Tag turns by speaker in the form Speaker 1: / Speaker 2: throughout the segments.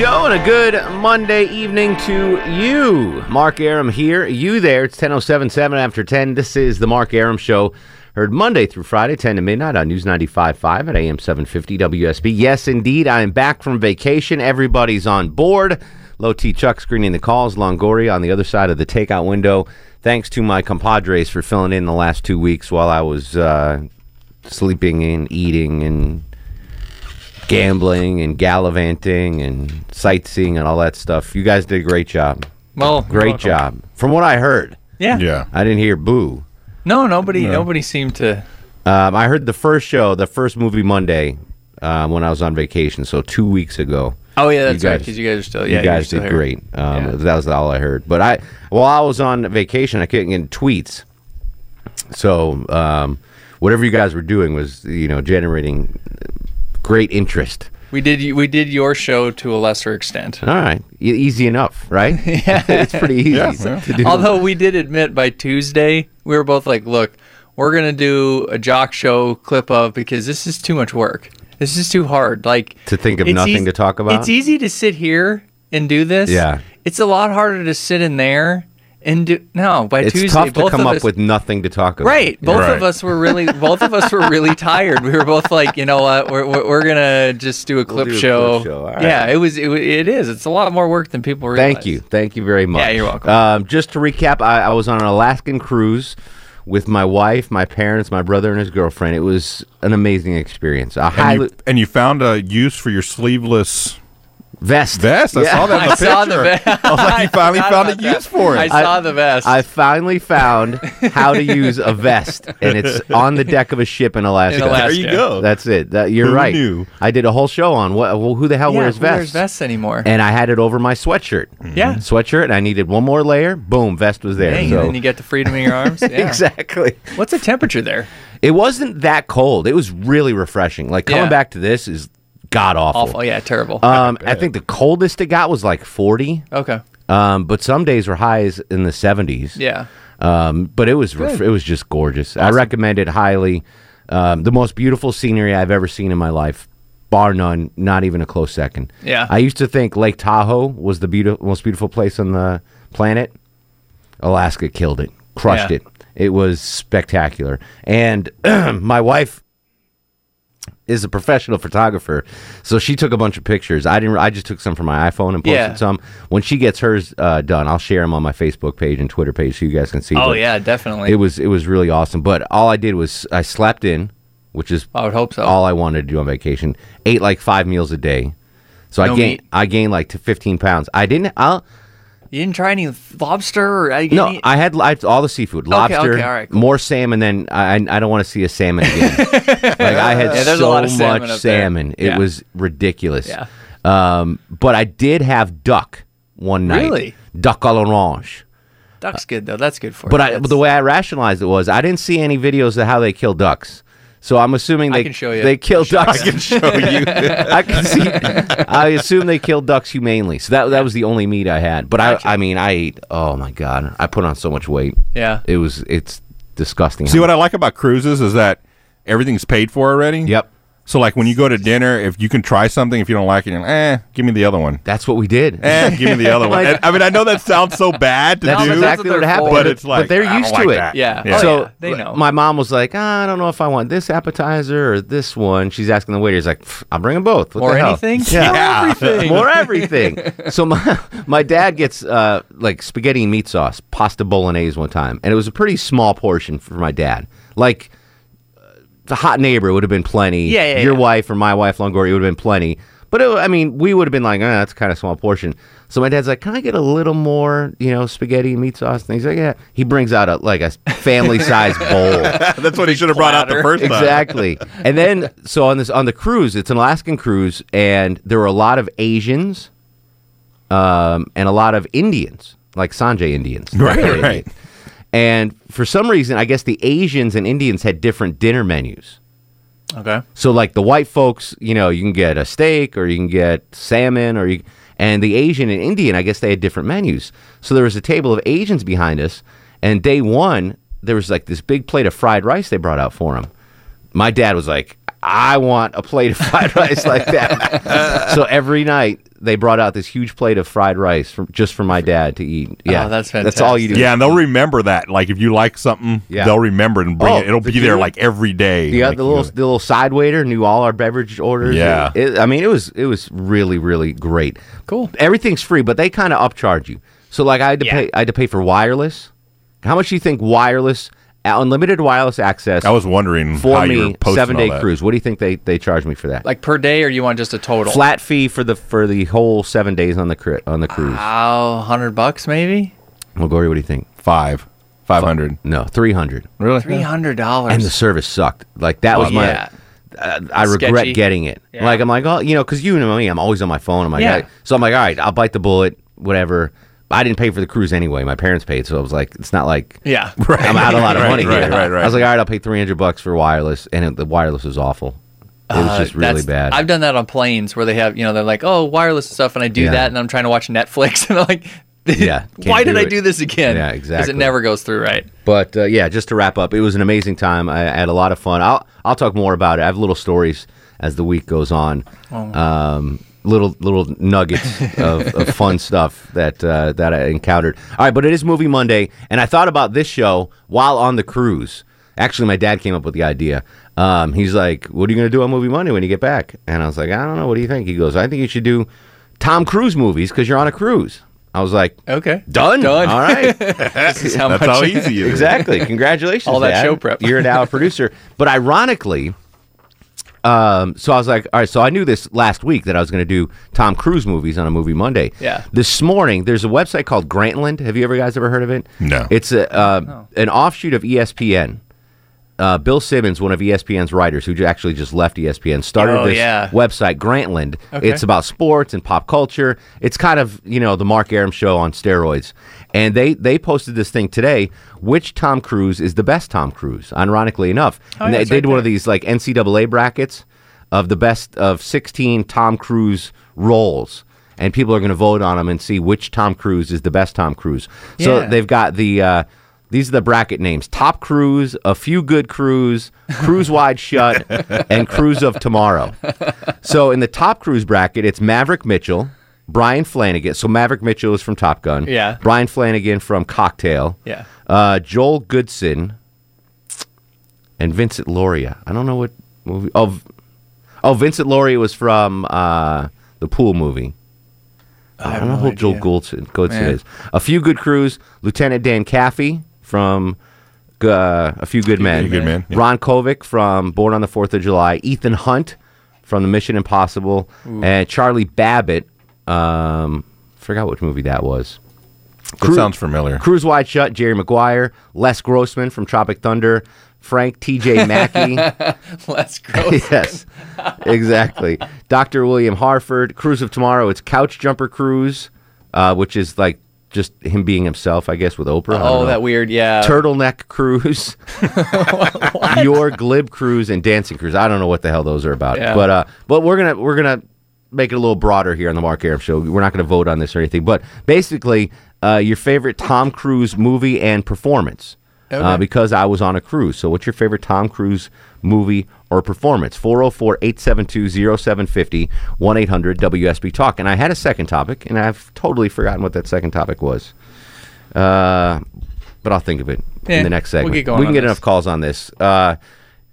Speaker 1: Show and a good Monday evening to you. Mark Arum here. You there. It's 10.077 after 10. This is the Mark Arum Show. Heard Monday through Friday, 10 to midnight on News 95.5 at AM 750 WSB. Yes, indeed, I am back from vacation. Everybody's on board. Low T Chuck screening the calls. Longoria on the other side of the takeout window. Thanks to my compadres for filling in the last two weeks while I was uh, sleeping and eating and gambling and gallivanting and sightseeing and all that stuff. You guys did a great job.
Speaker 2: Well,
Speaker 1: Great job. From what I heard,
Speaker 2: Yeah.
Speaker 3: Yeah.
Speaker 1: I didn't hear boo.
Speaker 2: No, nobody, nobody seemed to.
Speaker 1: Um, I heard the first show, the first movie Monday, um, when I was on vacation, so two weeks ago.
Speaker 2: Oh yeah, that's
Speaker 1: You
Speaker 2: right. Because you guys are still.
Speaker 1: you
Speaker 2: Yeah,
Speaker 1: guys
Speaker 2: you're still
Speaker 1: did
Speaker 2: here.
Speaker 1: great. Um,
Speaker 2: Yeah.
Speaker 1: That was all I heard. But I, while I was on vacation, I couldn't get tweets. So um, whatever you guys were doing was, you know, generating great interest.
Speaker 2: We did. We did your show to a lesser extent.
Speaker 1: All right, e- easy enough, right? yeah, it's pretty easy
Speaker 3: Yeah,
Speaker 1: to do.
Speaker 2: Although we did admit by Tuesday, we were both like, "Look, we're gonna do a jock show clip of because this is too much work. This is too hard. Like
Speaker 1: To think of nothing to talk about?
Speaker 2: It's easy to sit here and do this.
Speaker 1: Yeah.
Speaker 2: It's a lot harder to sit in there and do. No, by
Speaker 1: it's
Speaker 2: Tuesday,
Speaker 1: tough to
Speaker 2: both
Speaker 1: come up
Speaker 2: us,
Speaker 1: with nothing to talk about.
Speaker 2: Right. Both
Speaker 3: Right.
Speaker 2: of us were really, both of us were really tired. We were both like, you know what, we're, we're, we're gonna just do a clip
Speaker 1: do a
Speaker 2: show.
Speaker 1: clip show. All
Speaker 2: Yeah,
Speaker 1: right.
Speaker 2: it was, it, it is. It's a lot more work than people realize.
Speaker 1: Thank you. Thank you very much.
Speaker 2: Yeah, you're welcome.
Speaker 1: Um, just to recap, I, I was on an Alaskan cruise with my wife, my parents, my brother, and his girlfriend. It was an amazing experience. I
Speaker 3: And
Speaker 1: highly
Speaker 3: you, and you found a use for your sleeveless
Speaker 1: vest.
Speaker 3: vest. I
Speaker 1: Yeah.
Speaker 3: saw that in the
Speaker 2: I saw the
Speaker 3: picture.
Speaker 2: vest.
Speaker 3: I was like, you finally found a
Speaker 2: that.
Speaker 3: use for it.
Speaker 2: I
Speaker 3: it.
Speaker 2: saw the vest.
Speaker 1: I finally found how to use a vest, and it's on the deck of a ship in Alaska.
Speaker 2: In Alaska.
Speaker 3: there you go.
Speaker 1: That's it. That, you're
Speaker 3: Who
Speaker 1: right.
Speaker 3: knew?
Speaker 1: I did a whole show on what. Well, who the hell
Speaker 2: yeah,
Speaker 1: wears
Speaker 2: who
Speaker 1: vests?
Speaker 2: wears vests anymore?
Speaker 1: And I had it over my sweatshirt. Mm-hmm.
Speaker 2: yeah.
Speaker 1: Sweatshirt. And I needed one more layer. Boom, vest was there.
Speaker 2: Dang,
Speaker 1: so
Speaker 2: and then you get the freedom in your arms. Yeah.
Speaker 1: exactly.
Speaker 2: What's the temperature there?
Speaker 1: It wasn't that cold. It was really refreshing. Like coming
Speaker 2: Yeah.
Speaker 1: back to this is god awful.
Speaker 2: Awful. Yeah, terrible.
Speaker 1: Um, I think the coldest it got was like 40.
Speaker 2: okay.
Speaker 1: Um, but some days were highs in the 70s.
Speaker 2: Yeah.
Speaker 1: Um, but it was ref- it was just gorgeous. I recommend it highly. Um, the most beautiful scenery I've ever seen in my life, bar none. Not even a close second.
Speaker 2: Yeah.
Speaker 1: I used to think Lake Tahoe was the beautiful, most beautiful place on the planet. Alaska killed it, crushed
Speaker 2: Yeah.
Speaker 1: it. It was spectacular. And my wife is a professional photographer, so she took a bunch of pictures. I didn't. I just took some from my iPhone and posted
Speaker 2: Yeah.
Speaker 1: some. When she gets hers uh, done, I'll share them on my Facebook page and Twitter page so you guys can see.
Speaker 2: Oh
Speaker 1: But
Speaker 2: yeah, definitely.
Speaker 1: it was it was really awesome. But all I did was I slept in, which is
Speaker 2: I would hope so.
Speaker 1: all I wanted to do on vacation. Ate like five meals a day, so
Speaker 2: No
Speaker 1: I gained
Speaker 2: meat?
Speaker 1: I gained like to fifteen pounds. I didn't. I'll,
Speaker 2: you didn't try any lobster or I,
Speaker 1: no,
Speaker 2: any,
Speaker 1: I had I all the seafood, lobster,
Speaker 2: okay, right, cool.
Speaker 1: more salmon than I. I don't want to see a salmon again. like I had
Speaker 2: Yeah,
Speaker 1: so
Speaker 2: lot of salmon
Speaker 1: much salmon, it
Speaker 2: Yeah.
Speaker 1: was ridiculous.
Speaker 2: Yeah.
Speaker 1: Um, but I did have duck one night.
Speaker 2: Really?
Speaker 1: Duck à l'orange.
Speaker 2: duck's good though. That's good for
Speaker 1: But
Speaker 2: you.
Speaker 1: I, but the way I rationalized it was I didn't see any videos of how they kill ducks. So I'm assuming
Speaker 2: I
Speaker 1: they
Speaker 2: can show you.
Speaker 1: they kill ducks.
Speaker 3: I can show you.
Speaker 1: I can see. I assume they killed ducks humanely. So that that was the only meat I had. But I I mean I ate. Oh my god! I put on so much weight.
Speaker 2: Yeah.
Speaker 1: It was it's disgusting.
Speaker 3: See what I like about cruises is that everything's paid for already.
Speaker 1: Yep.
Speaker 3: So like when you go to dinner, if you can try something, if you don't like it, you're like, eh, give me the other one.
Speaker 1: That's what we did.
Speaker 3: Eh, give me the other one.
Speaker 1: Like-
Speaker 3: And, I mean, I know that sounds so bad to
Speaker 1: That's
Speaker 3: do,
Speaker 2: that's
Speaker 1: exactly
Speaker 2: what
Speaker 1: what happened.
Speaker 2: for.
Speaker 3: but it's like
Speaker 1: but they're
Speaker 3: I don't
Speaker 1: used
Speaker 3: like
Speaker 1: to it.
Speaker 3: that.
Speaker 2: Yeah.
Speaker 3: Yeah.
Speaker 2: Oh,
Speaker 1: so
Speaker 2: yeah, they know.
Speaker 1: my mom was like, ah, I don't know if I want this appetizer or this one. She's asking the waiter. He's like, "Pff, I'll bring them both. What
Speaker 2: Or
Speaker 1: the hell?"
Speaker 2: anything?
Speaker 1: Yeah.
Speaker 2: More everything.
Speaker 1: More everything. so my my dad gets uh, like spaghetti and meat sauce, pasta bolognese one time, and it was a pretty small portion for my dad. Like the hot neighbor would have been plenty.
Speaker 2: Yeah, yeah,
Speaker 1: Your
Speaker 2: yeah.
Speaker 1: wife or my wife, Longoria, would have been plenty. But it, I mean, we would have been like, oh, that's kind of small portion. So my dad's like, can I get a little more, you know, spaghetti and meat sauce? And he's like, yeah. He brings out a like a family size bowl.
Speaker 3: That's what he should have brought out the first time.
Speaker 1: exactly. And then so on this on the cruise, it's an Alaskan cruise, and there were a lot of Asians, um, and a lot of Indians, like Sanjay Indians.
Speaker 3: Right, right.
Speaker 1: Indian. And for some reason, I guess the Asians and Indians had different dinner menus.
Speaker 2: Okay.
Speaker 1: So like the white folks, you know, you can get a steak or you can get salmon or you and the Asian and Indian, I guess they had different menus. So there was a table of Asians behind us and day 1 there was like this big plate of fried rice they brought out for them. My dad was like, "I want a plate of fried rice like that." so every night they brought out this huge plate of fried rice from, just for my dad to eat. Oh, yeah.
Speaker 2: Oh, that's fantastic.
Speaker 1: That's all you do.
Speaker 3: Yeah, and they'll remember that. Like if you like something,
Speaker 1: Yeah.
Speaker 3: they'll remember it and bring
Speaker 1: Oh,
Speaker 3: it. It'll
Speaker 1: the
Speaker 3: be there like every day.
Speaker 1: Yeah,
Speaker 3: Like,
Speaker 1: the
Speaker 3: you
Speaker 1: little
Speaker 3: know.
Speaker 1: the little side waiter knew all our beverage orders.
Speaker 3: Yeah.
Speaker 1: It- I mean it was it was really really great.
Speaker 2: Cool.
Speaker 1: Everything's free, but they kind of upcharge you. So like I had to
Speaker 2: Yeah.
Speaker 1: pay I had to pay for wireless. How much do you think wireless unlimited wireless access
Speaker 3: I was wondering
Speaker 1: for
Speaker 3: how you were
Speaker 1: me
Speaker 3: posting
Speaker 1: seven day cruise? What do you think they they charge me for that?
Speaker 2: Like per day, or you want just a total?
Speaker 1: Flat fee for the for the whole seven days on the cri- on the cruise.
Speaker 2: Oh, hundred bucks maybe.
Speaker 1: well, Gory, what do you think?
Speaker 3: Five, five hundred.
Speaker 1: No, three hundred.
Speaker 3: Really?
Speaker 2: Three hundred dollars.
Speaker 1: and the service sucked. Like that was
Speaker 2: Oh,
Speaker 1: my.
Speaker 2: yeah.
Speaker 1: Uh, I regret
Speaker 2: Sketchy.
Speaker 1: getting it.
Speaker 2: Yeah.
Speaker 1: Like I'm like, oh, you know, because you know me, I'm always on my phone. I'm like,
Speaker 2: Yeah.
Speaker 1: So I'm like, all right, I'll bite the bullet, whatever. I didn't pay for the cruise anyway. My parents paid, so I was like, it's not like
Speaker 2: yeah. right.
Speaker 1: I'm out a lot of
Speaker 3: Right,
Speaker 1: money
Speaker 3: right,
Speaker 1: here.
Speaker 3: right, right.
Speaker 1: I was like, all right, I'll pay 300 bucks for wireless, and it, the wireless was awful. It was
Speaker 2: Uh,
Speaker 1: just really bad.
Speaker 2: I've done that on planes where they have, you know, they're like, oh, wireless and stuff, and I do
Speaker 1: Yeah.
Speaker 2: that, and I'm trying to watch Netflix, and I'm like,
Speaker 1: Yeah,
Speaker 2: why did
Speaker 1: do
Speaker 2: I do this again?
Speaker 1: Yeah, exactly.
Speaker 2: Because it never goes through right.
Speaker 1: But uh, yeah, just to wrap up, it was an amazing time. I, I had a lot of fun. I'll I'll talk more about it. I have little stories as the week goes on.
Speaker 2: Oh.
Speaker 1: Um, little little nuggets of, of fun stuff that uh, that I encountered. All right, but it is Movie Monday, and I thought about this show while on the cruise. Actually, my dad came up with the idea. Um, he's like, "What are you going to do on Movie Monday when you get back?" And I was like, "I don't know. What do you think?" He goes, "I think you should do Tom Cruise movies because you're on a cruise." I was like,
Speaker 2: Okay.
Speaker 1: "Done,
Speaker 2: Done.
Speaker 1: All right."
Speaker 2: This is how
Speaker 3: That's
Speaker 2: much.
Speaker 3: how easy it is.
Speaker 1: exactly. Congratulations.
Speaker 2: All that
Speaker 1: Dad.
Speaker 2: show prep.
Speaker 1: You're now a producer. But ironically, um, so I was like, all right, so I knew this last week that I was going to do Tom Cruise movies on a movie Monday.
Speaker 2: Yeah.
Speaker 1: This morning, there's a website called Grantland. Have you ever guys ever heard of it?
Speaker 3: No.
Speaker 1: It's a, uh, an offshoot of ESPN. Uh, Bill Simmons, one of ESPN's writers, who actually just left ESPN, started
Speaker 2: Oh,
Speaker 1: this
Speaker 2: yeah.
Speaker 1: website, Grantland.
Speaker 2: Okay.
Speaker 1: It's about sports and pop culture. It's kind of you know the Mark Arum show on steroids. And they they posted this thing today. Which Tom Cruise is the best Tom Cruise? Ironically enough,
Speaker 2: Oh,
Speaker 1: and they
Speaker 2: it's
Speaker 1: did
Speaker 2: right
Speaker 1: one of these like NCAA brackets of the best of 16 Tom Cruise roles. And people are going to vote on them and see which Tom Cruise is the best Tom Cruise. So
Speaker 2: Yeah.
Speaker 1: they've got the uh, these are the bracket names: Top Cruise, A Few Good Cruise, Cruise Wide Shut, and Cruise of Tomorrow. So in the Top Cruise bracket, it's Maverick Mitchell, Brian Flanagan. So Maverick Mitchell is from Top Gun.
Speaker 2: Yeah.
Speaker 1: Brian Flanagan from Cocktail.
Speaker 2: Yeah.
Speaker 1: Uh, Joel Goodson and Vincent Lauria. I don't know what movie. Oh, oh, Vincent Lauria was from uh, the Pool movie. I, don't know who Joel Goodson, Goodson is. A few good crews. Lieutenant Dan Kaffee from uh, A Few Good Men.
Speaker 3: Good Men, yeah.
Speaker 1: Ron Kovic from Born on the Fourth of July. Ethan Hunt from The Mission Impossible, and Charlie Babbitt. Um, forgot which movie that was.
Speaker 3: That sounds familiar.
Speaker 1: Cruise Wide Shut, Jerry Maguire, Les Grossman from Tropic Thunder, Frank T.J. Mackey.
Speaker 2: Let's go.
Speaker 1: yes, exactly. Dr. William Harford, Cruise of Tomorrow. It's Couch Jumper Cruise, uh, which is like just him being himself, I guess, with Oprah.
Speaker 2: Oh, that weird. Yeah.
Speaker 1: Turtleneck Cruise, Your Glib Cruise, and Dancing Cruise. I don't know what the hell those are about,
Speaker 2: Yeah.
Speaker 1: but uh, but we're gonna we're gonna make it a little broader here on the Mark Arum Show. We're not gonna vote on this or anything, but basically, uh, your favorite Tom Cruise movie and performance. Uh, because I was on a cruise. So, what's your favorite Tom Cruise movie or performance. 404 872 0750 1 800 WSB Talk. And I had a second topic, and I've totally forgotten what that second topic was. Uh, but I'll think of it
Speaker 2: Yeah,
Speaker 1: in the next
Speaker 2: we'll
Speaker 1: segment.
Speaker 2: get going
Speaker 1: we can get
Speaker 2: this.
Speaker 1: enough calls on this. Uh,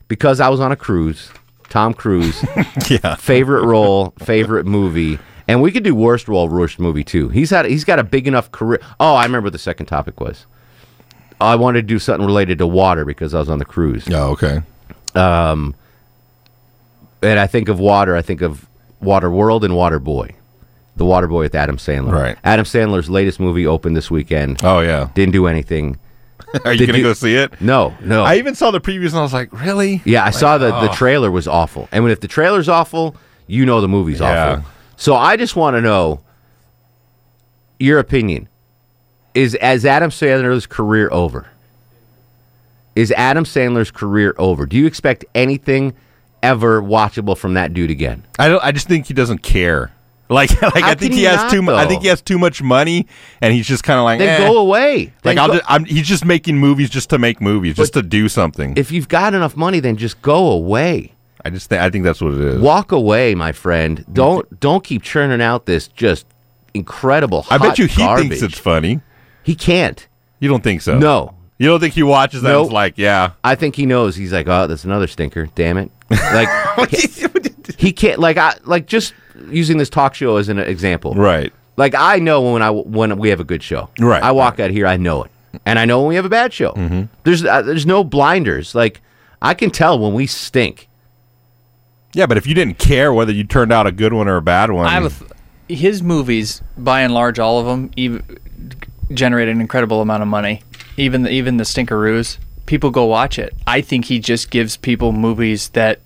Speaker 1: because I was on a cruise, Tom Cruise,
Speaker 3: Yeah.
Speaker 1: favorite role, favorite movie. And we could do worst role, worst movie too. He's had he's got a big enough career. Oh, I remember what the second topic was. I wanted to do something related to water because I was on the cruise.
Speaker 3: Oh, okay.
Speaker 1: Um, and I think of water, I think of Water World and Water Boy. The Water Boy with Adam Sandler.
Speaker 3: Right.
Speaker 1: Adam Sandler's latest movie opened this weekend.
Speaker 3: Oh, yeah.
Speaker 1: Didn't do anything.
Speaker 3: Are you going to go see it?
Speaker 1: No, no.
Speaker 3: I even saw the previews and I was like, really?
Speaker 1: yeah, I saw the, the
Speaker 3: oh.
Speaker 1: trailer was awful. And when if the trailer's awful, you know the movie's
Speaker 3: Yeah.
Speaker 1: awful. So I just want to know your opinion. Is as Adam Sandler's career over? Is Adam Sandler's career over? Do you expect anything ever watchable from that dude again?
Speaker 3: I don't. I just think he doesn't care. Like, like
Speaker 1: How
Speaker 3: I think he
Speaker 1: he
Speaker 3: has
Speaker 1: not,
Speaker 3: too. I think he has too much money, and he's just kind of like,
Speaker 1: Then
Speaker 3: eh.
Speaker 1: go away.
Speaker 3: Like
Speaker 1: Then
Speaker 3: I'll
Speaker 1: go-
Speaker 3: just, I'm, he's just making movies just to make movies, just to do something.
Speaker 1: if you've got enough money, then just go away.
Speaker 3: I just think I think that's what it is.
Speaker 1: Walk away, my friend. Don't don't keep churning out this just incredible.
Speaker 3: I bet you he
Speaker 1: garbage.
Speaker 3: thinks it's funny.
Speaker 1: He can't.
Speaker 3: You don't think so?
Speaker 1: No.
Speaker 3: You don't think he watches that? and
Speaker 1: Nope.
Speaker 3: is like, yeah.
Speaker 1: I think he knows. He's like, oh, that's another stinker. Damn it! Like he, he can't. Like I like just using this talk show as an example.
Speaker 3: Right.
Speaker 1: Like I know when I when we have a good show.
Speaker 3: Right,
Speaker 1: I walk out here, I know it, and I know when we have a bad show.
Speaker 3: Mm-hmm.
Speaker 1: There's uh, there's no blinders. Like I can tell when we stink.
Speaker 3: Yeah, but if you didn't care whether you turned out a good one or a bad one,
Speaker 2: I have a th- his movies, by and large, all of them, even generate an incredible amount of money. Even the, even the Stinkeroos, people go watch it. I think he just gives people movies that.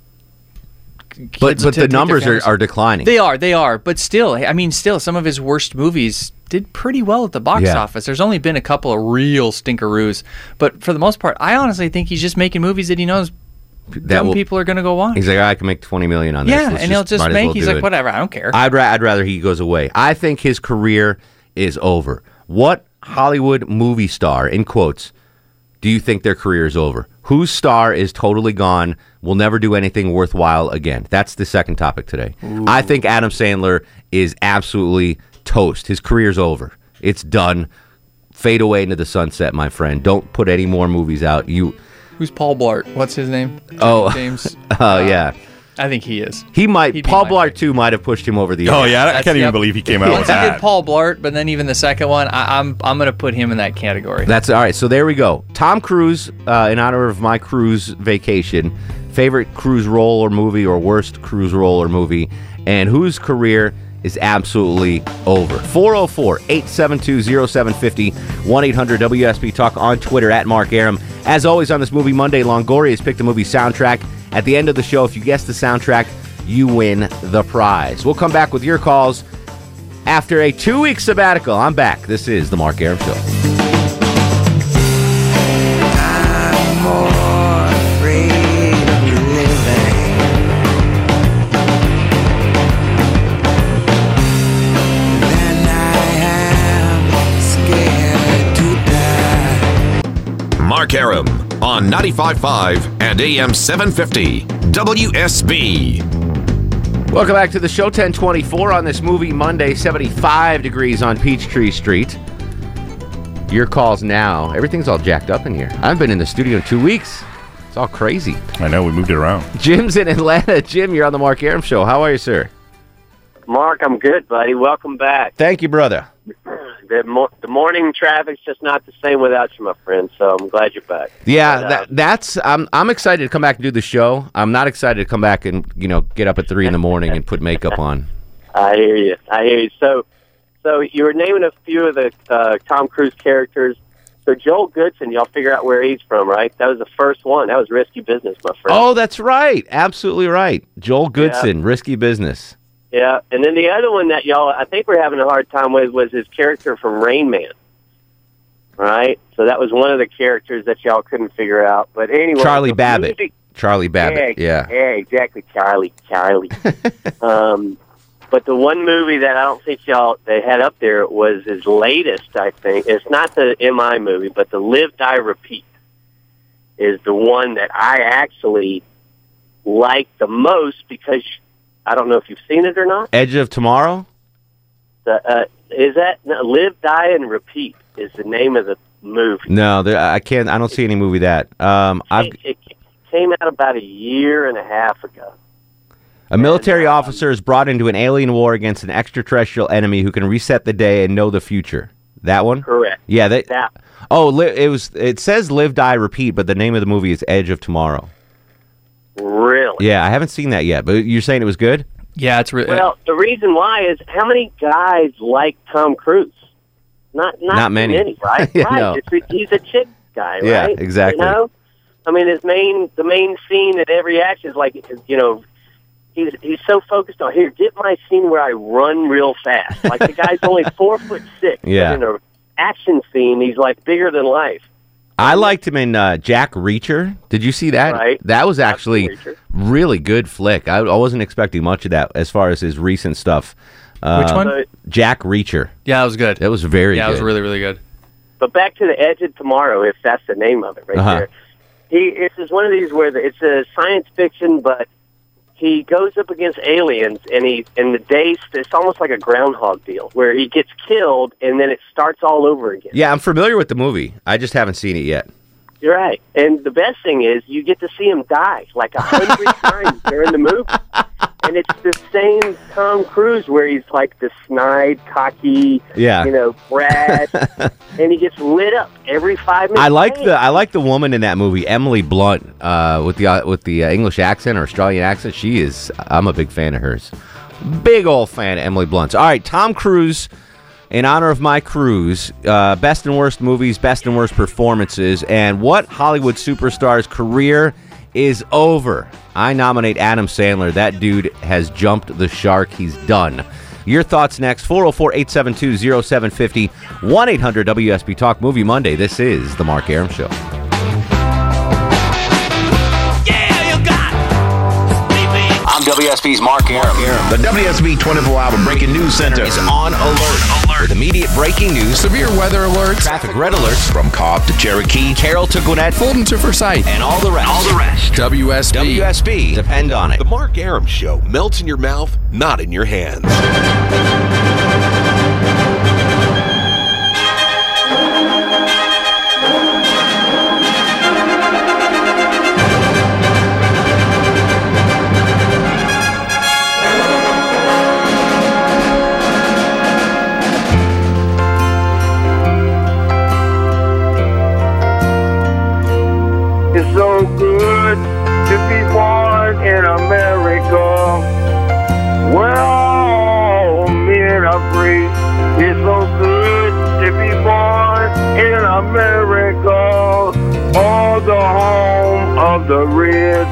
Speaker 1: But but the numbers are, are declining.
Speaker 2: They are, they are, but still, I mean, still, some of his worst movies did pretty well at the box
Speaker 1: Yeah.
Speaker 2: office. There's only been a couple of real stinkeroos, but for the most part, I honestly think he's just making movies that he knows
Speaker 1: that
Speaker 2: dumb
Speaker 1: will,
Speaker 2: people are going to go watch.
Speaker 1: He's like, I can make twenty million on this.
Speaker 2: yeah,
Speaker 1: Let's
Speaker 2: and he'll just make.
Speaker 1: well
Speaker 2: he's like,
Speaker 1: it."
Speaker 2: whatever, I don't care.
Speaker 1: I'd, ra- I'd rather he goes away. I think his career is over. What Hollywood movie star, in quotes, do you think their career is over? Whose star is totally gone, will never do anything worthwhile again? That's the second topic today. I think Adam Sandler is absolutely toast. His career's over. It's done. Fade away into the sunset, my friend. Don't put any more movies out. You,
Speaker 2: Who's Paul Blart? What's his name?
Speaker 1: Oh.
Speaker 2: James.
Speaker 1: oh yeah, uh,
Speaker 2: I think he is.
Speaker 1: he might.
Speaker 2: He'd be
Speaker 1: Paul
Speaker 2: my
Speaker 1: Blart
Speaker 2: pick.
Speaker 1: too might have pushed him over the. edge.
Speaker 3: oh yeah, I, I
Speaker 2: That's-
Speaker 3: can't even
Speaker 2: yep.
Speaker 3: believe he came out
Speaker 2: Once
Speaker 3: with
Speaker 2: he
Speaker 3: that.
Speaker 2: did Paul Blart, but then even the second one, I, I'm I'm gonna put him in that category.
Speaker 1: That's all right. So there we go. Tom Cruise, uh, in honor of my cruise vacation, favorite cruise role or movie, or worst cruise role or movie, and whose career is absolutely over. 404 872 0750 1 800 WSB Talk on Twitter at Mark Arum. As always on this Movie Monday, Longoria has picked a movie soundtrack. At the end of the show, if you guess the soundtrack, you win the prize. We'll come back with your calls after a two week sabbatical. I'm back. This is The Mark Arum Show.
Speaker 4: Mark Arum on 95.5 and AM 750 WSB.
Speaker 1: Welcome back to the show 1024 on this movie Monday, 75 degrees on Peachtree Street. Your calls now. Everything's all jacked up in here. I haven't been in the studio in two weeks. It's all crazy.
Speaker 3: I know we moved it around.
Speaker 1: Jim's in Atlanta. Jim, you're on the Mark Arum Show. How are you, sir?
Speaker 5: Mark, I'm good, buddy. Welcome back.
Speaker 1: Thank you, brother.
Speaker 5: The, mo- the morning traffic's just not the same without you, my friend. So I'm glad you're back.
Speaker 1: Yeah, that, that's. I'm. I'm excited to come back and do the show. I'm not excited to come back and you know get up at three in the morning and put makeup on.
Speaker 5: I hear you. I hear you. So, so you were naming a few of the uh, Tom Cruise characters. So Joel Goodson, y'all figure out where he's from, right? That was the first one. That was Risky Business, my friend.
Speaker 1: Oh, that's right. Absolutely right. Joel Goodson, Risky Business.
Speaker 5: Yeah, and then the other one that y'all, I think we're having a hard time with was his character from Rain Man. Right? So that was one of the characters that y'all couldn't figure out. But anyway,
Speaker 1: Charlie Babbitt.
Speaker 5: music-
Speaker 1: Charlie Babbitt.
Speaker 5: Yeah,
Speaker 1: Yeah.
Speaker 5: yeah, exactly, Charlie, Charlie. um, but the one movie that I don't think y'all they had up there was his latest. I think it's not the MI movie, but the Live Die Repeat is the one that I actually like the most because I don't know if you've seen it or not.
Speaker 1: Edge of Tomorrow.
Speaker 5: The, uh, is that no, Live, Die, and Repeat is the name of the movie.
Speaker 1: No, there, I can't. I don't see any movie that. Um, I've
Speaker 5: It, it came out about a year and a half ago.
Speaker 1: A military officer is brought into an alien war against an extraterrestrial enemy who can reset the day and know the future. That one?
Speaker 5: Correct.
Speaker 1: Yeah. They,
Speaker 5: That
Speaker 1: oh, li- it was. It says "Live, Die, Repeat," but the name of the movie is Edge of Tomorrow.
Speaker 5: Really.
Speaker 1: Yeah, I haven't seen that yet, but you're saying it was good.
Speaker 2: Yeah, it's really.
Speaker 5: Well, the reason why is how many guys like Tom Cruise? Not not,
Speaker 1: Not
Speaker 5: too
Speaker 1: many.
Speaker 5: right?
Speaker 1: Yeah,
Speaker 5: right.
Speaker 1: no.
Speaker 5: It's, he's a chick guy,
Speaker 1: Yeah,
Speaker 5: right?
Speaker 1: exactly.
Speaker 5: You know, I mean, his main the main scene at every action is like you know. He's he's so focused on here. Get my scene where I run real fast. Like the guy's only four foot six.
Speaker 1: Yeah.
Speaker 5: In an action scene, he's like bigger than life.
Speaker 1: I liked him in uh, Jack Reacher. Did you see that?
Speaker 5: Right.
Speaker 1: That was actually really good flick. I, I wasn't expecting much of that as far as his recent stuff. Uh,
Speaker 2: Which one?
Speaker 1: Jack Reacher.
Speaker 2: yeah, that was good.
Speaker 1: That was very
Speaker 2: yeah,
Speaker 1: good.
Speaker 2: it was really, really good.
Speaker 5: But back to the Edge of Tomorrow, if that's the name of it, right
Speaker 1: Uh-huh.
Speaker 5: there. He it's just one of these where the, it's a science fiction, but he goes up against aliens, and he and the day it's almost like a groundhog deal where he gets killed, and then it starts all over again.
Speaker 1: Yeah, I'm familiar with the movie. I just haven't seen it yet.
Speaker 5: You're right. And the best thing is you get to see him die like a hundred times during the movie. And it's the same Tom Cruise where he's like the snide, cocky,
Speaker 1: Yeah.
Speaker 5: you know, brash, and he gets lit up every five minutes.
Speaker 1: I like the I like the woman in that movie, Emily Blunt, uh, with the uh, with the uh, English accent or Australian accent. She is. I'm a big fan of hers. Big old fan of Emily Blunt's. All right, Tom Cruise. In honor of my cruise, uh, best and worst movies, best and worst performances, and what Hollywood superstar's career is over. I nominate Adam Sandler. That dude has jumped the shark. He's done. Your thoughts next 404 872 0750 1 800 WSB Talk Movie Monday. This is The Mark Arum Show.
Speaker 6: I'm WSB's Mark Arum.
Speaker 7: The WSB 24 Hour Breaking News Center
Speaker 6: is on alert. Alert. With immediate breaking news,
Speaker 8: Severe weather alerts,
Speaker 6: traffic red alerts,
Speaker 7: from Cobb to Cherokee.
Speaker 6: Carroll to Gwinnett,
Speaker 8: Fulton to Forsyth,
Speaker 6: and all the rest. All the rest.
Speaker 8: WSB.
Speaker 6: WSB. Depend on it.
Speaker 9: The Mark Arum Show melts in your mouth, not in your hands.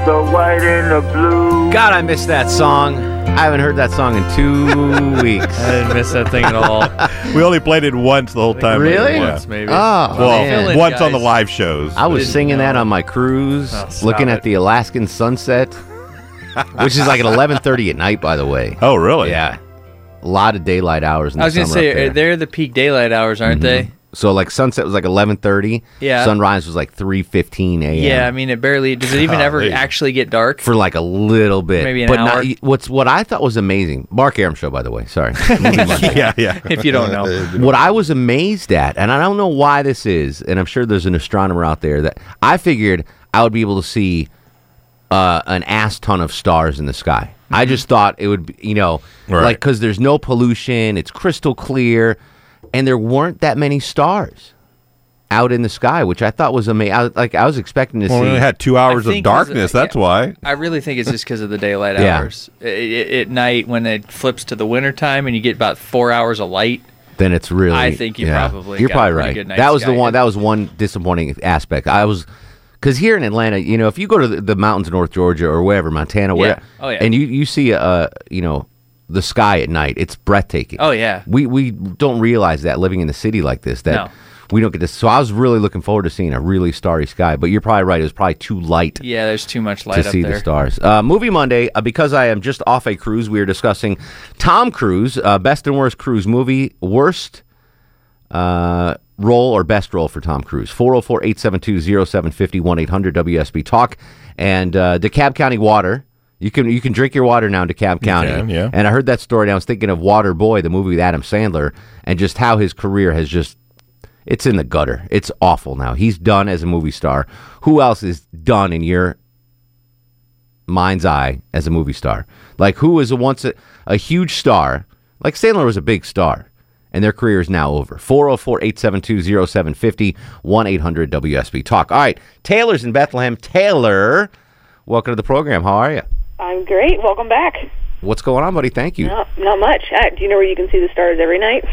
Speaker 10: The white, and the blue.
Speaker 1: God, I missed that song. I haven't heard that song in two weeks.
Speaker 2: I didn't miss that thing at all.
Speaker 3: We only played it once the whole time.
Speaker 1: Really?
Speaker 3: Yeah.
Speaker 2: Once, maybe.
Speaker 1: Oh,
Speaker 3: Well,
Speaker 1: man.
Speaker 3: once on the live shows.
Speaker 1: I was
Speaker 2: Didn't
Speaker 1: singing that on my cruise,
Speaker 2: Oh, stop
Speaker 1: looking at
Speaker 2: it.
Speaker 1: the Alaskan sunset, which is like at 11:30 at night, by the way.
Speaker 3: oh, really?
Speaker 1: Yeah, a lot of daylight hours. In
Speaker 2: I was
Speaker 1: the
Speaker 2: gonna
Speaker 1: summer
Speaker 2: say
Speaker 1: up there.
Speaker 2: they're the peak daylight hours, aren't mm-hmm. they?
Speaker 1: So like sunset was like 11:30.
Speaker 2: Yeah.
Speaker 1: Sunrise was like 3:15 a.m.
Speaker 2: Yeah, I mean it barely. Does it even ever
Speaker 3: Golly.
Speaker 2: actually get dark?
Speaker 1: for like a little bit,
Speaker 2: Maybe an
Speaker 1: but
Speaker 2: hour.
Speaker 1: Not, what's what I thought was amazing. Mark Arum show, by the way. Sorry.
Speaker 3: Yeah, yeah.
Speaker 2: if you don't know,
Speaker 1: what I was amazed at, and I don't know why this is, and I'm sure there's an astronomer out there that I figured I would be able to see uh, an ass ton of stars in the sky. I just thought it would, be, you know,
Speaker 3: Right.
Speaker 1: like because there's no pollution, it's crystal clear, and there weren't that many stars out in the sky, which I thought was amazing. I, like I was expecting to
Speaker 3: Well,
Speaker 1: see.
Speaker 3: we only had two hours of
Speaker 2: think 'cause,
Speaker 3: darkness. That's
Speaker 2: yeah.
Speaker 3: why.
Speaker 2: I really think it's just because of the daylight
Speaker 1: Yeah.
Speaker 2: hours. I- I- at night, when it flips to the wintertime and you get about four hours of light,
Speaker 1: then it's really.
Speaker 2: I think you probably
Speaker 1: You're
Speaker 2: got
Speaker 1: probably
Speaker 2: pretty
Speaker 1: right.
Speaker 2: good
Speaker 1: That was the
Speaker 2: sky.
Speaker 1: one. That was one disappointing aspect. I was because here in Atlanta, you know, if you go to the, the mountains of North Georgia or wherever, Montana, where,
Speaker 2: Oh, yeah.
Speaker 1: and you you see uh you know the sky at night, it's breathtaking.
Speaker 2: Oh, yeah.
Speaker 1: we we don't realize that living in the city like this that.
Speaker 2: No.
Speaker 1: We don't get this, so I was really looking forward to seeing a really starry sky. But you're probably right; it was probably too light
Speaker 2: yeah, there's too much light
Speaker 1: to
Speaker 2: up
Speaker 1: see
Speaker 2: there.
Speaker 1: the stars. Uh, movie Monday, uh, because I am just off a cruise, we are discussing Tom Cruise, uh, best and worst cruise movie, worst uh, role or best role for Tom Cruise. 404 872 0750 1 800 WSB Talk. And uh, DeKalb County Water. You can you can drink your water now in DeKalb County.
Speaker 3: can, yeah.
Speaker 1: And I heard that story and I was thinking of Water Boy, the movie with Adam Sandler, and just how his career has just it's in the gutter. It's awful now. He's done as a movie star. Who else is done in your mind's eye as a movie star? Like who was a once a, a huge star? Like Sandler was a big star, and their career is now over. 404 872 0750 1 800 WSB Talk. All right, Taylor's in Bethlehem. Taylor, welcome to the program. How are you?
Speaker 11: I'm great. Welcome back.
Speaker 1: What's going on, buddy? Thank you.
Speaker 11: Not, not much. Uh, do you know where you can see the stars every night?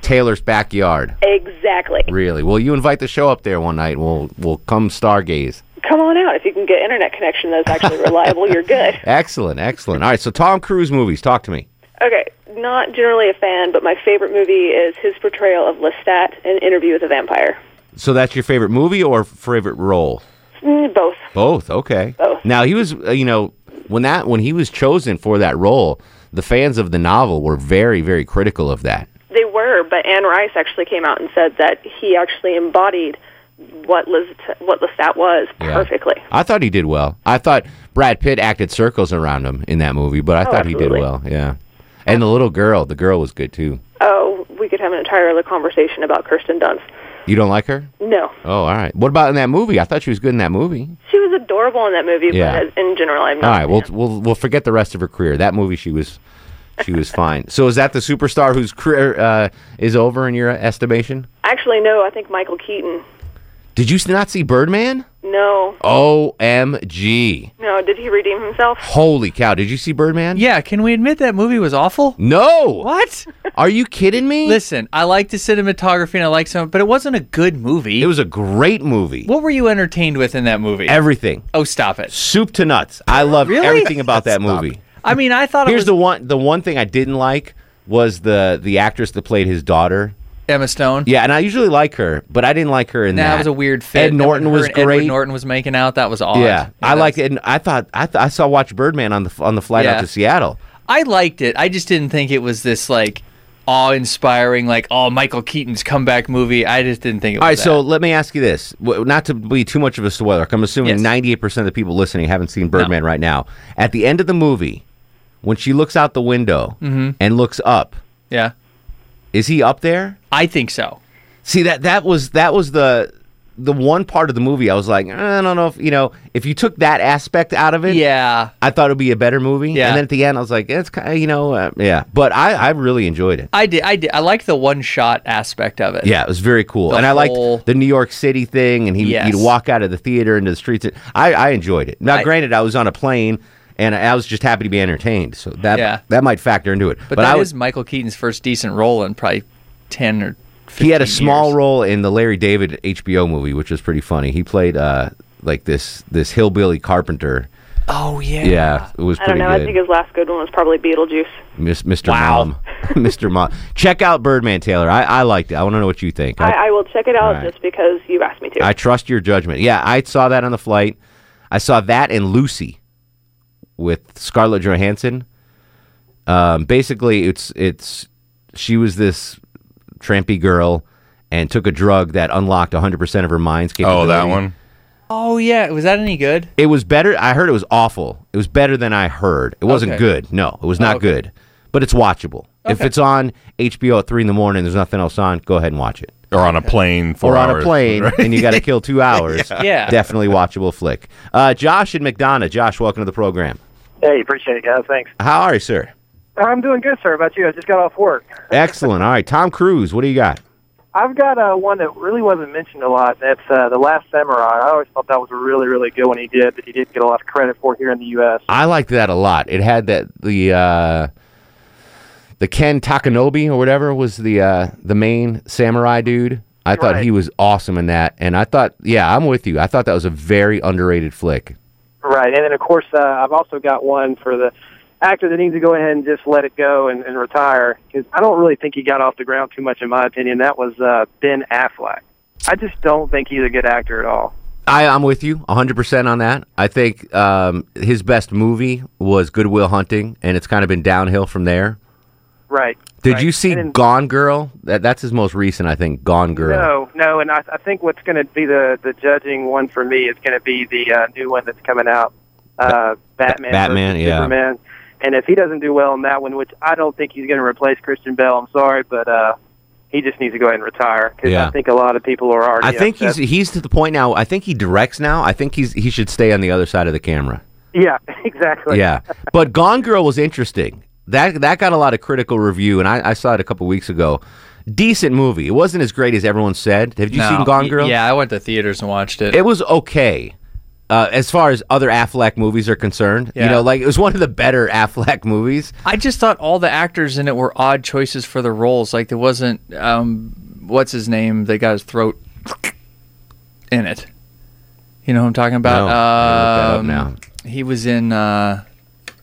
Speaker 1: Taylor's backyard.
Speaker 11: Exactly.
Speaker 1: Really? Well, you invite the show up there one night, and we'll we'll come stargaze.
Speaker 11: Come on out. If you can get internet connection that's actually reliable, you're good.
Speaker 1: Excellent, excellent. All right, so Tom Cruise movies. Talk to me.
Speaker 11: Okay, not generally a fan, but my favorite movie is his portrayal of Lestat in Interview with a Vampire.
Speaker 1: So that's your favorite movie or favorite role?
Speaker 11: Mm, both.
Speaker 1: Both. Okay.
Speaker 11: Both.
Speaker 1: Now he was, uh, you know, when that when he was chosen for that role, the fans of the novel were very, very critical of that.
Speaker 11: They were, but Anne Rice actually came out and said that he actually embodied what Lestat, what Lestat was
Speaker 1: Yeah.
Speaker 11: perfectly.
Speaker 1: I thought he did well. I thought Brad Pitt acted circles around him in that movie, but I
Speaker 11: Oh,
Speaker 1: thought he did well. Yeah. And the little girl, the girl was good too.
Speaker 11: Oh, we could have an entire other conversation about Kirsten Dunst.
Speaker 1: You don't like her?
Speaker 11: No,
Speaker 1: Oh, all right. What about in that movie? I thought she was good in that movie.
Speaker 11: she was adorable in that movie,
Speaker 1: Yeah.
Speaker 11: but in general, I'm not.
Speaker 1: All right, we'll we'll we'll forget the rest of her career. That movie, she was she was fine. So is that the superstar whose career uh, is over in your estimation?
Speaker 11: Actually, no. I think Michael Keaton.
Speaker 1: Did you not see Birdman?
Speaker 11: No,
Speaker 1: OMG!
Speaker 11: no. Did he redeem himself?
Speaker 1: Holy cow! Did you see Birdman?
Speaker 2: Yeah, can we admit that movie was awful?
Speaker 1: No.
Speaker 2: What?
Speaker 1: Are you kidding me?
Speaker 2: Listen, I like the cinematography and I like some, but it wasn't a good movie.
Speaker 1: It was a great movie.
Speaker 2: What were you entertained with in that movie?
Speaker 1: Everything.
Speaker 2: Oh, stop it.
Speaker 1: Soup to nuts. I loved
Speaker 2: Really?
Speaker 1: everything about that movie.
Speaker 2: I mean, I thought it
Speaker 1: Here's
Speaker 2: was
Speaker 1: the one. The one thing I didn't like was the the actress that played his daughter.
Speaker 2: Emma Stone.
Speaker 1: Yeah, and I usually like her, but I didn't like her in
Speaker 2: Nah,
Speaker 1: that.
Speaker 2: it was a weird fit.
Speaker 1: Ed Norton was
Speaker 2: Edward
Speaker 1: great.
Speaker 2: Norton was making out. That was odd.
Speaker 1: Yeah, I liked it, and I thought I, th- I saw watch Birdman on the on the flight out to Seattle.
Speaker 2: I liked it. I just didn't think it was this like awe-inspiring, like oh Michael Keaton's comeback movie. I just didn't think it was.
Speaker 1: All right,
Speaker 2: that.
Speaker 1: so let me ask you this: W- not to be too much of a spoiler, I'm assuming
Speaker 2: Yes.
Speaker 1: 98 percent of the people listening haven't seen Birdman right now. At the end of the movie, when she looks out the window
Speaker 2: Mhm.
Speaker 1: and looks up,
Speaker 2: yeah,
Speaker 1: is he up there?
Speaker 2: I think so.
Speaker 1: See that that was that was the the one part of the movie I was like, I don't know if you know if you took that aspect out of it.
Speaker 2: Yeah,
Speaker 1: I thought it'd be a better movie.
Speaker 2: Yeah.
Speaker 1: and then at the end I was like, it's kind of you know uh, yeah, but I I really enjoyed it.
Speaker 2: I did. I did. I like the one-shot aspect of it.
Speaker 1: Yeah, it was very cool,
Speaker 2: The
Speaker 1: and I liked the New York City thing, and he,
Speaker 2: Yes.
Speaker 1: he'd walk out of the theater into the streets. I, I enjoyed it. Now,
Speaker 2: I-
Speaker 1: granted, I was on a plane, and I was just happy to be entertained, so that
Speaker 2: Yeah.
Speaker 1: that might factor into it.
Speaker 2: but,
Speaker 1: But,
Speaker 2: that
Speaker 1: I
Speaker 2: is
Speaker 1: was
Speaker 2: Michael Keaton's first decent role in probably ten or. 15
Speaker 1: he had a small role in the Larry David HBO movie, which was pretty funny. He played uh, like this this hillbilly carpenter.
Speaker 2: Oh yeah.
Speaker 1: Yeah, it was
Speaker 11: I don't
Speaker 1: pretty
Speaker 11: know. I think his last good one was probably Beetlejuice.
Speaker 1: Miss, Mr. Mom, Mr. Mom. Check out Birdman, Taylor. I, I liked it. I want to know what you think. I-
Speaker 11: I, I will check it out
Speaker 1: All right.
Speaker 11: just because you asked me to.
Speaker 1: I trust your judgment. Yeah, I saw that on the flight. I saw that and Lucy with Scarlett Johansson. Um, basically, it's it's she was this trampy girl and took a drug that unlocked 100% of her mind's
Speaker 3: Oh, that one.
Speaker 2: Oh yeah. Was that any good?
Speaker 1: It was better. I heard it was awful. It was better than I heard. It wasn't
Speaker 2: Okay.
Speaker 1: good. No, it was not
Speaker 2: Okay.
Speaker 1: good. But it's watchable. If it's on HBO at three in the morning, there's nothing else on. Go ahead and watch it.
Speaker 3: Or on a plane, four
Speaker 1: or on
Speaker 3: hours,
Speaker 1: a plane,
Speaker 3: right?
Speaker 1: and you got to kill two hours.
Speaker 3: Yeah.
Speaker 2: Yeah.
Speaker 1: definitely watchable flick. Uh, Josh and McDonough. Josh, welcome to the program.
Speaker 12: Hey, appreciate it, guys. Thanks.
Speaker 1: How are you, sir?
Speaker 12: I'm doing good, sir. How about you? I just got off work.
Speaker 1: Excellent. All right, Tom Cruise. What do you got?
Speaker 12: I've got uh, one that really wasn't mentioned a lot. That's uh, The Last Samurai. I always thought that was a really, really good one he did that he didn't get a lot of credit for here in the U.S.
Speaker 1: I liked that a lot. It had that the uh, the Ken Takanobi or whatever was the uh, the main samurai dude. I thought
Speaker 12: Right.
Speaker 1: he was awesome in that, and I thought, yeah, I'm with you. I thought that was a very underrated flick.
Speaker 12: Right. And then, of course, uh, I've also got one for the actor that needs to go ahead and just let it go and, and retire because I don't really think he got off the ground too much, in my opinion. That was uh, Ben Affleck. I just don't think he's a good actor at all.
Speaker 1: I, I'm with you 100% on that. I think um, his best movie was Goodwill Hunting, and it's kind of been downhill from there.
Speaker 12: Right.
Speaker 1: Did
Speaker 12: right.
Speaker 1: you see
Speaker 12: then-
Speaker 1: Gone Girl? That, that's his most recent, I think. Gone Girl.
Speaker 12: No, no, and I, I think what's going to be the the judging one for me is going to be the uh, new one that's coming out, uh, Batman.
Speaker 1: Batman, yeah.
Speaker 12: Superman. And if he doesn't do well in that one, which I don't think he's going to replace Christian Bale, I'm sorry, but uh, he just needs to go ahead and retire because
Speaker 1: Yeah.
Speaker 12: I think a lot of people are already.
Speaker 1: I think he's he's to the point now. I think he directs now. I think he's he should stay on the other side of the camera.
Speaker 12: Yeah, exactly.
Speaker 1: Yeah, but Gone Girl was interesting. That that got a lot of critical review, and I, I saw it a couple weeks ago. Decent movie. It wasn't as great as everyone said. Have you
Speaker 2: No.
Speaker 1: seen Gone Girl?
Speaker 2: Yeah, I went to theaters and watched it.
Speaker 1: It was okay. Uh, as far as other Affleck movies are concerned, you know, like it was one of the better Affleck movies.
Speaker 2: I just thought all the actors in it were odd choices for the roles. Like there wasn't um, what's his name? They got his throat in it. You know what I'm talking about?
Speaker 1: No, I look that up
Speaker 2: Um, He was in uh,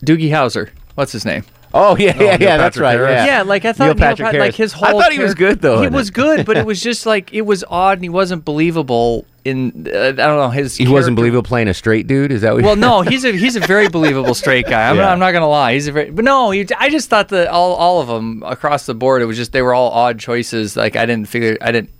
Speaker 2: Doogie Howser. What's his name?
Speaker 1: Oh yeah, yeah,
Speaker 2: Neil
Speaker 1: yeah. That's right.
Speaker 2: Harris.
Speaker 1: Yeah,
Speaker 2: Yeah, like I thought
Speaker 1: Neil
Speaker 2: Neil
Speaker 1: Patrick
Speaker 2: Pat-
Speaker 1: Harris.
Speaker 2: like his whole.
Speaker 1: I thought he was good though.
Speaker 2: He
Speaker 1: in
Speaker 2: was
Speaker 1: it.
Speaker 2: good, but it was just like it was odd and he wasn't believable in uh, I don't know his
Speaker 1: He wasn't
Speaker 2: character-
Speaker 1: believable playing a straight dude. Is that what?
Speaker 2: well, no, he's a he's a very believable straight guy. I'm,
Speaker 1: Yeah.
Speaker 2: not, I'm not gonna lie. He's a very, but no, he, I just thought that all all of them across the board, it was just they were all odd choices. Like I didn't figure, I didn't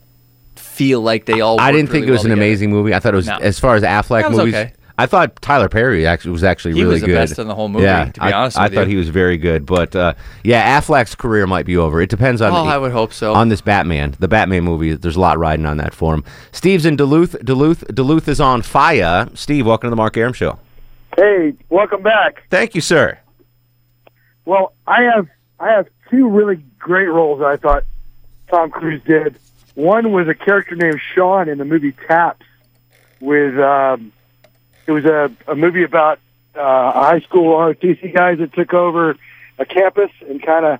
Speaker 2: feel like they all.
Speaker 1: I
Speaker 2: worked
Speaker 1: didn't think
Speaker 2: really
Speaker 1: it was
Speaker 2: well
Speaker 1: an
Speaker 2: together.
Speaker 1: amazing movie. I thought it was
Speaker 2: No.
Speaker 1: as far as Affleck
Speaker 2: That was
Speaker 1: movies.
Speaker 2: okay.
Speaker 1: I thought Tyler Perry actually was actually
Speaker 2: He
Speaker 1: really
Speaker 2: was the
Speaker 1: good.
Speaker 2: best in the whole movie,
Speaker 1: Yeah,
Speaker 2: to be
Speaker 1: I,
Speaker 2: honest
Speaker 1: I
Speaker 2: with
Speaker 1: thought
Speaker 2: you.
Speaker 1: he was very good, but uh, yeah, Affleck's career might be over. It depends on.
Speaker 2: Oh, I would hope so.
Speaker 1: On this Batman, the Batman movie, there's a lot riding on that for him. Steve's in Duluth. Duluth. Duluth is on fire. Steve, welcome to the Mark Arum Show.
Speaker 13: Hey, welcome back.
Speaker 1: Thank you, sir.
Speaker 13: Well, I have I have two really great roles that I thought Tom Cruise did. One was a character named Sean in the movie Taps. With um, it was a, a movie about uh, high school ROTC guys that took over a campus and kind of.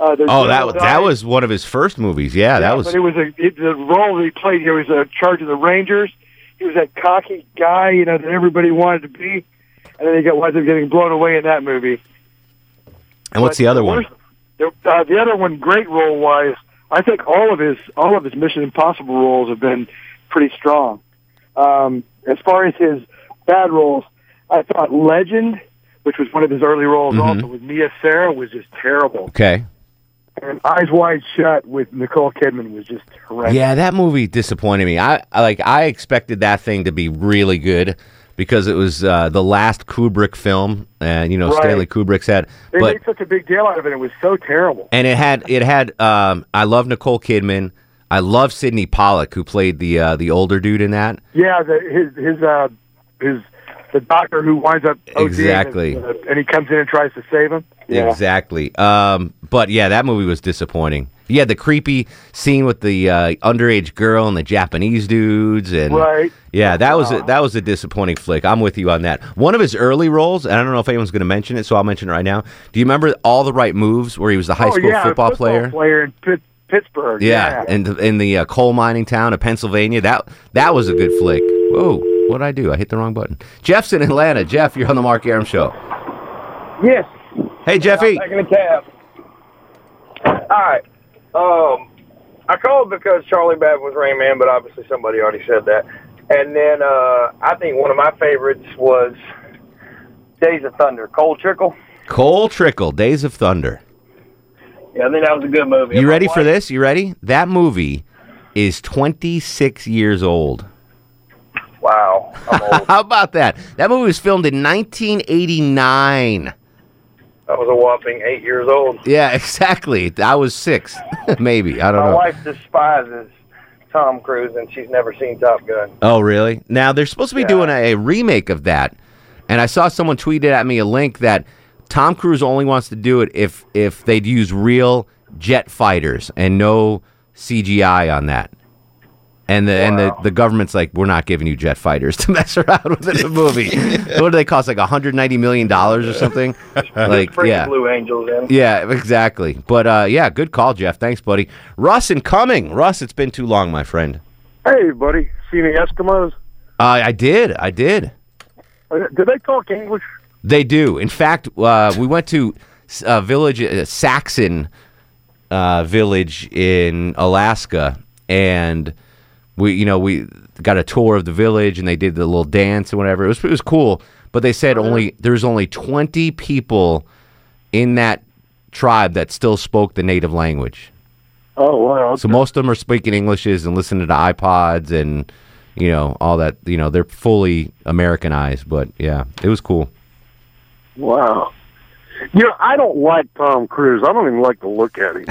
Speaker 13: Uh,
Speaker 1: Oh, that that was one of his first movies. Yeah, that was.
Speaker 13: But it was a it, the role that he played. He was in charge of the Rangers. He was that cocky guy, you know, that everybody wanted to be, and then he got winds up getting blown away in that movie.
Speaker 1: and what's
Speaker 13: But
Speaker 1: the other one?
Speaker 13: uh, the other one, great role wise, I think all of his all of his Mission Impossible roles have been pretty strong. Um, as far as his bad roles, I thought Legend, which was one of his early roles,
Speaker 1: Mhm.
Speaker 13: also with Mia Sara, was just terrible.
Speaker 1: Okay.
Speaker 13: And Eyes Wide Shut with Nicole Kidman was just horrendous.
Speaker 1: Yeah, that movie disappointed me. I, I like I expected that thing to be really good because it was uh, the last Kubrick film, and you know
Speaker 13: Right.
Speaker 1: Stanley Kubrick's had,
Speaker 13: They
Speaker 1: but
Speaker 13: made such a big deal out of it. It was so terrible.
Speaker 1: and it had it had. Um, I love Nicole Kidman. I love Sydney Pollack, who played the uh, the older dude in that.
Speaker 13: Yeah, the, his his uh his the doctor who winds up
Speaker 1: Exactly.
Speaker 13: and, uh, and he comes in and tries to save him. Yeah.
Speaker 1: Exactly. Um, but yeah, that movie was disappointing. Yeah, the creepy scene with the uh, underage girl and the Japanese dudes, and
Speaker 13: Right.
Speaker 1: Yeah, that was a, that was a disappointing flick. I'm with you on that. One of his early roles, and I don't know if anyone's going to mention it, so I'll mention it right now. Do you remember All the Right Moves, where he was the high
Speaker 13: oh,
Speaker 1: school
Speaker 13: yeah,
Speaker 1: football,
Speaker 13: a
Speaker 1: player?
Speaker 13: player in Pitt, Pittsburgh.
Speaker 1: Yeah, in the, in the uh, coal mining town of Pennsylvania. That that was a good flick. Whoa, what did I do? I hit the wrong button. Jeff's in Atlanta. Jeff, you're on the Mark Arum Show.
Speaker 14: Yes.
Speaker 1: Hey, Jeffy.
Speaker 14: I'm taking a cab. All right. Um, I called because Charlie Babbitt was Rain Man, but obviously somebody already said that. And then uh, I think one of my favorites was Days of Thunder. Cole Trickle.
Speaker 1: Cole Trickle, Days of Thunder.
Speaker 14: Yeah, I think that was a good movie.
Speaker 1: You ready for this? You ready? That movie is 26 years old.
Speaker 14: Wow.
Speaker 1: How about that? That movie was filmed in 1989.
Speaker 14: That was a whopping eight years old.
Speaker 1: Yeah, exactly. I was six, maybe. I don't
Speaker 14: My
Speaker 1: know.
Speaker 14: My wife despises Tom Cruise, and she's never seen Top Gun.
Speaker 1: Oh, really? Now they're supposed to be doing a, a remake of that, and I saw someone tweeted at me a link that Tom Cruise only wants to do it if if they'd use real jet fighters and no CGI on that. And the and the, the government's like, we're not giving you jet fighters to mess around with in the movie. what do they cost? Like 190 million dollars or something? like, yeah.
Speaker 14: Blue Angels in.
Speaker 1: Yeah, exactly. But uh, yeah, good call, Jeff. Thanks, buddy. Russ and Cumming. Russ, it's been too long, my friend.
Speaker 13: Hey, buddy. See any Eskimos?
Speaker 1: Uh, I did. I did.
Speaker 13: Uh, Do they talk English?
Speaker 1: They do. In fact, uh, we went to a village, a Saxman uh, village in Alaska, and we, you know, we got a tour of the village, and they did the little dance and whatever. It was it was cool, but they said only there's only 20 people in that tribe that still spoke the native language.
Speaker 15: Oh wow.
Speaker 1: So most of them are speaking Englishes and listening to iPods and you know all that. You know they're fully Americanized, but yeah, it was cool.
Speaker 15: Wow. You know, I don't like Tom Cruise. I don't even like to look at him.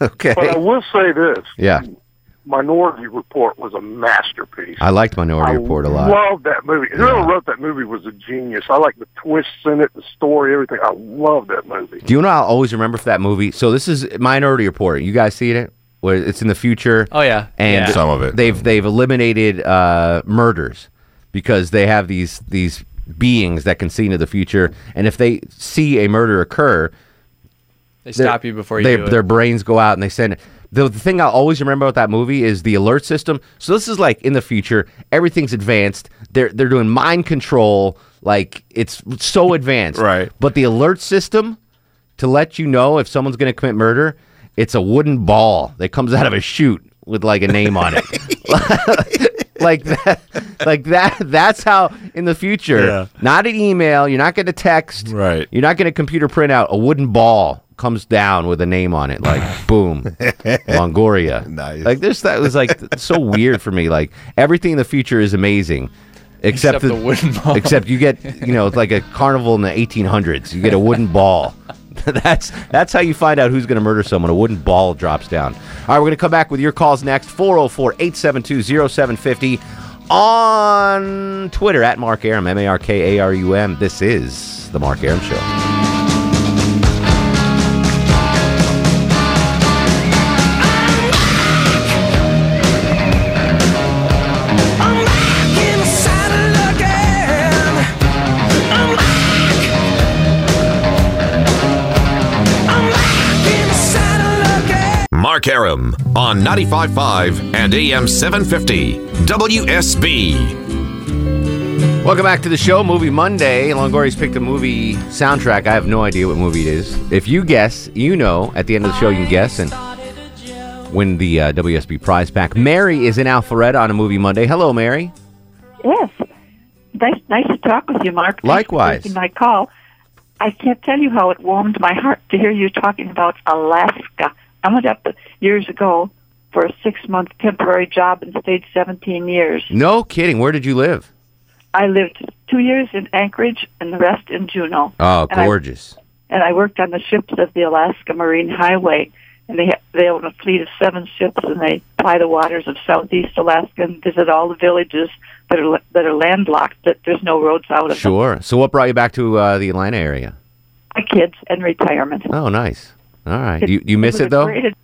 Speaker 1: okay.
Speaker 15: But I will say this:
Speaker 1: Yeah,
Speaker 15: Minority Report was a masterpiece.
Speaker 1: I liked Minority Report a lot.
Speaker 15: Love that movie. Whoever wrote that movie was a genius. I like the twists in it, the story, everything. I love that movie.
Speaker 1: Do you know? I'll always remember for that movie. So this is Minority Report. You guys seen it? Where it's in the future.
Speaker 2: Oh yeah,
Speaker 1: and
Speaker 2: Yeah.
Speaker 3: Some of it.
Speaker 1: they've they've eliminated uh, murders because they have these these beings that can see into the future, and if they see a murder occur,
Speaker 2: They stop you before you
Speaker 1: they-
Speaker 2: do it.
Speaker 1: Their brains go out and they send it. The, the thing I always remember about that movie is the alert system. So this is like in the future, everything's advanced. They're they're doing mind control, like it's so advanced. Right. But the alert system to let you know if someone's going to commit murder, it's a wooden ball that comes out of a chute with like a name on it. like that like that that's how in the future
Speaker 3: Yeah.
Speaker 1: not an email you're not going to text right you're not going to computer print out a wooden ball comes down with a name on it like boom longoria.
Speaker 3: Nice.
Speaker 1: like this that was like so weird for me like everything in the future is amazing except,
Speaker 2: Except the wooden ball.
Speaker 1: except you get you know it's like a carnival in the 1800s you get a wooden ball. That's that's how you find out who's going to murder someone a wooden ball drops down. All right we're going to come back with your calls next 404-872-0750 on twitter at mark arum m-a-r-k-a-r-u-m this is the mark arum show
Speaker 4: Mark Arum on 95.5 and AM 750 WSB.
Speaker 1: Welcome back to the show, Movie Monday. Longoria's picked a movie soundtrack. I have no idea what movie it is. If you guess, you know. At the end of the show, you can guess and win the uh, WSB prize pack. Mary is in Alpharetta on a Movie Monday. Hello, Mary.
Speaker 16: Yes. Nice, nice to talk with you, Mark. Thanks for
Speaker 1: Likewise.
Speaker 16: taking my call. I can't tell you how it warmed my heart to hear you talking about Alaska. I went up years ago for a six-month temporary job and stayed 17 years.
Speaker 1: No kidding. Where did you live?
Speaker 16: I lived two years in Anchorage and the rest in Juneau.
Speaker 1: Oh,
Speaker 16: And I-
Speaker 1: gorgeous.
Speaker 16: and I worked on the ships of the Alaska Marine Highway. And they ha- they own a fleet of seven ships, and they ply the waters of southeast Alaska and visit all the villages that are that are landlocked. That there's no roads out of them.
Speaker 1: Sure. So, what brought you back to uh, the Atlanta area?
Speaker 16: My kids and retirement.
Speaker 1: Oh, nice. All right.
Speaker 16: It-
Speaker 1: You you miss
Speaker 16: was
Speaker 1: it though?
Speaker 16: Great,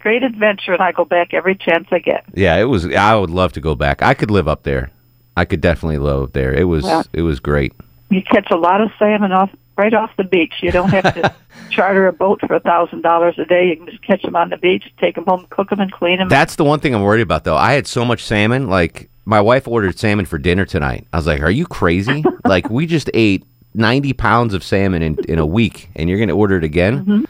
Speaker 16: great adventure, and I go back every chance I get.
Speaker 1: Yeah, it was. I would love to go back. I could live up there. I could definitely live up there. It was.
Speaker 16: Well-
Speaker 1: it was great.
Speaker 16: You catch a lot of salmon off right off the beach. You don't have to charter a boat for a thousand dollars a day. You can just catch them on the beach, take them home, cook them, and clean them.
Speaker 1: That's the one thing I'm worried about, though. I had so much salmon. Like my wife ordered salmon for dinner tonight. I was like, "Are you crazy? like we just ate 90 pounds of salmon in in a week, and you're going to order it again?"
Speaker 16: Mhm.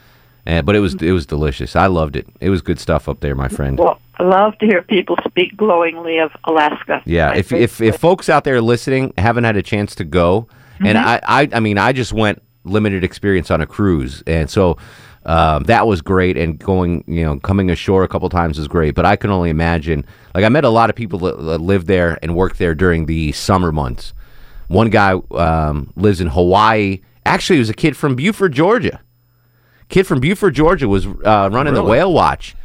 Speaker 1: Uh, but it was it was delicious. I loved it. It was good stuff up there, my friend.
Speaker 16: Well, I love to hear people speak glowingly of Alaska.
Speaker 1: Yeah, if, if if folks out there listening haven't had a chance to go, and
Speaker 16: Mhm.
Speaker 1: I, I I mean I just went limited experience on a cruise, and so um, that was great. And going you know coming ashore a couple times was great, but I can only imagine. Like I met a lot of people that, that live there and work there during the summer months. One guy um, lives in Hawaii. Actually, he was a kid from Buford, Georgia. Kid from Buford, Georgia, was uh, running the Whale Watch.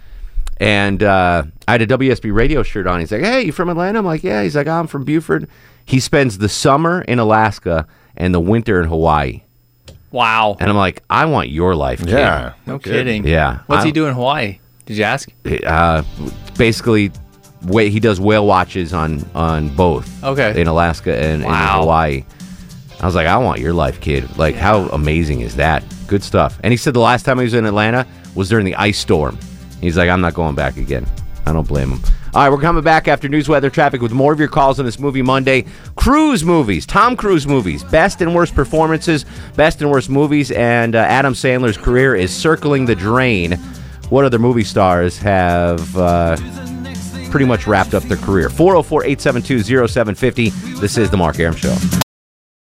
Speaker 1: And uh, I had a WSB radio shirt on. He's like, "Hey, you from Atlanta?" I'm like, "Yeah." He's like, "I'm from Buford." He spends the summer in Alaska and the winter in Hawaii.
Speaker 2: Wow.
Speaker 1: And I'm like, "I want your life, kid."
Speaker 3: Yeah,
Speaker 2: No kidding.
Speaker 1: Yeah.
Speaker 2: What's
Speaker 1: I-
Speaker 2: he do in Hawaii? Did you ask?
Speaker 1: Uh, basically, wait, he does whale watches on on both.
Speaker 2: Okay.
Speaker 1: In Alaska and, and in
Speaker 2: Wow.
Speaker 1: Hawaii. I was like, I want your life, kid. Like, how amazing is that? Good stuff. And he said the last time he was in Atlanta was during the ice storm. He's like, I'm not going back again. I don't blame him. All right, we're coming back after news, weather, traffic with more of your calls on this movie Monday. Cruise movies, Tom Cruise movies, best and worst performances, best and worst movies, and uh, Adam Sandler's career is circling the drain. What other movie stars have uh, pretty much wrapped up their career? 404 872 0750. This is The Mark Arum Show.